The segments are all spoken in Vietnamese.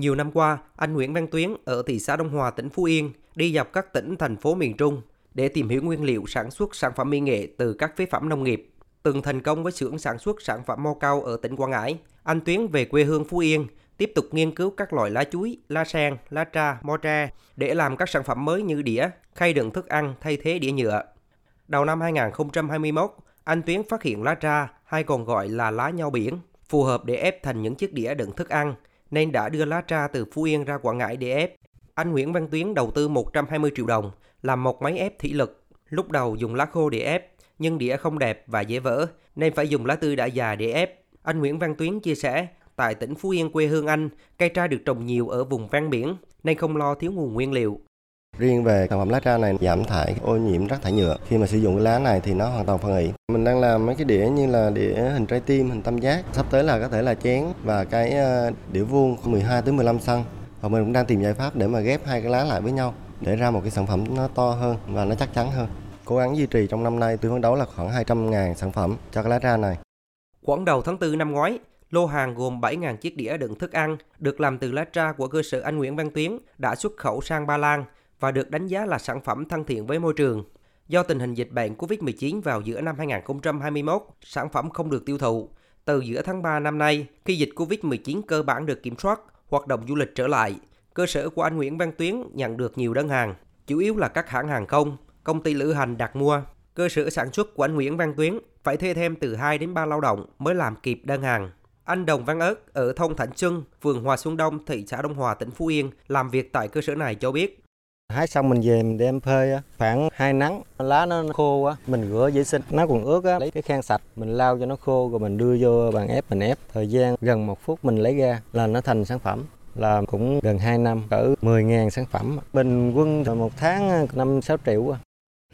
Nhiều năm qua, anh Nguyễn Văn Tuyến ở thị xã Đông Hòa, tỉnh Phú Yên đi dọc các tỉnh, thành phố miền Trung để tìm hiểu nguyên liệu sản xuất sản phẩm mỹ nghệ từ các phế phẩm nông nghiệp. Từng thành công với xưởng sản xuất sản phẩm mo cao ở tỉnh Quảng Ngãi, anh Tuyến về quê hương Phú Yên, tiếp tục nghiên cứu các loại lá chuối, lá sen, lá tra, mo tre để làm các sản phẩm mới như đĩa, khay đựng thức ăn thay thế đĩa nhựa. Đầu năm 2021, anh Tuyến phát hiện lá tra, hay còn gọi là lá nhau biển, phù hợp để ép thành những chiếc đĩa đựng thức ăn, nên đã đưa lá tra từ Phú Yên ra Quảng Ngãi để ép. Anh Nguyễn Văn Tuyến đầu tư 120 triệu đồng, làm một máy ép thủy lực. Lúc đầu dùng lá khô để ép, nhưng đĩa không đẹp và dễ vỡ, nên phải dùng lá tươi đã già để ép. Anh Nguyễn Văn Tuyến chia sẻ, tại tỉnh Phú Yên quê hương anh, cây tra được trồng nhiều ở vùng ven biển, nên không lo thiếu nguồn nguyên liệu. Riêng về sản phẩm lá tra này giảm thải ô nhiễm rác thải nhựa. Khi mà sử dụng cái lá này thì nó hoàn toàn phân hủy. Mình đang làm mấy cái đĩa như là đĩa hình trái tim, hình tam giác. Sắp tới là có thể là chén và cái ờ, đĩa vuông 12 tới 15 cm. Và mình cũng đang tìm giải pháp để mà ghép hai cái lá lại với nhau để ra một cái sản phẩm nó to hơn và nó chắc chắn hơn. Cố gắng duy trì trong năm nay tôi phấn đấu là khoảng 200 ngàn sản phẩm cho cái lá tra này. Khoảng đầu tháng 4 năm ngoái, lô hàng gồm 7.000 chiếc đĩa đựng thức ăn được làm từ lá tra của cơ sở anh Nguyễn Văn Tuyến đã xuất khẩu sang Ba Lan và được đánh giá là sản phẩm thân thiện với môi trường. Do tình hình dịch bệnh COVID-19 vào giữa năm 2021, sản phẩm không được tiêu thụ. Từ giữa tháng 3 năm nay, khi dịch COVID-19 cơ bản được kiểm soát, hoạt động du lịch trở lại, cơ sở của anh Nguyễn Văn Tuyến nhận được nhiều đơn hàng, chủ yếu là các hãng hàng không, công ty lữ hành đặt mua. Cơ sở sản xuất của anh Nguyễn Văn Tuyến phải thuê thêm từ 2 đến 3 lao động mới làm kịp đơn hàng. Anh Đồng Văn Ớt ở thôn Thạnh Xuân, phường Hòa Xuân Đông, thị xã Đông Hòa, tỉnh Phú Yên làm việc tại cơ sở này cho biết. Hái xong mình về mình đem phơi khoảng hai nắng, lá nó khô á, mình rửa vệ sinh, nó còn ướt á, lấy cái khăn sạch mình lau cho nó khô rồi mình đưa vô bàn ép mình ép. Thời gian gần một phút mình lấy ra là nó thành sản phẩm là cũng gần 2 năm, cỡ 10.000 sản phẩm. Bình quân một tháng 5-6 triệu.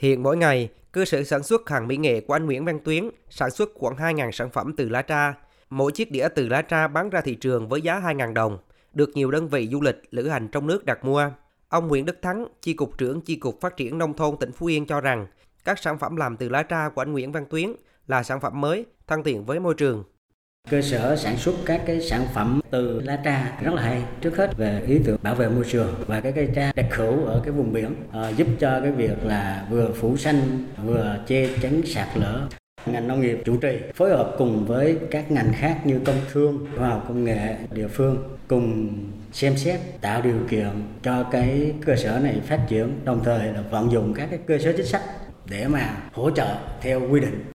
Hiện mỗi ngày, cơ sở sản xuất hàng mỹ nghệ của anh Nguyễn Văn Tuyến sản xuất khoảng 2.000 sản phẩm từ lá tra. Mỗi chiếc đĩa từ lá tra bán ra thị trường với giá 2.000 đồng, được nhiều đơn vị du lịch, lữ hành trong nước đặt mua. Ông Nguyễn Đức Thắng, Chi cục trưởng Chi cục Phát triển Nông thôn tỉnh Phú Yên cho rằng, các sản phẩm làm từ lá tra của anh Nguyễn Văn Tuyến là sản phẩm mới, thân thiện với môi trường. Cơ sở sản xuất các cái sản phẩm từ lá tra rất là hay. Trước hết về ý tưởng bảo vệ môi trường và cái cây tra đặc hữu ở cái vùng biển uh, giúp cho cái việc là vừa phủ xanh vừa che chắn sạt lở. Ngành nông nghiệp chủ trì phối hợp cùng với các ngành khác như công thương, khoa học công nghệ địa phương cùng xem xét tạo điều kiện cho cái cơ sở này phát triển đồng thời là vận dụng các cái cơ sở chính sách để mà hỗ trợ theo quy định.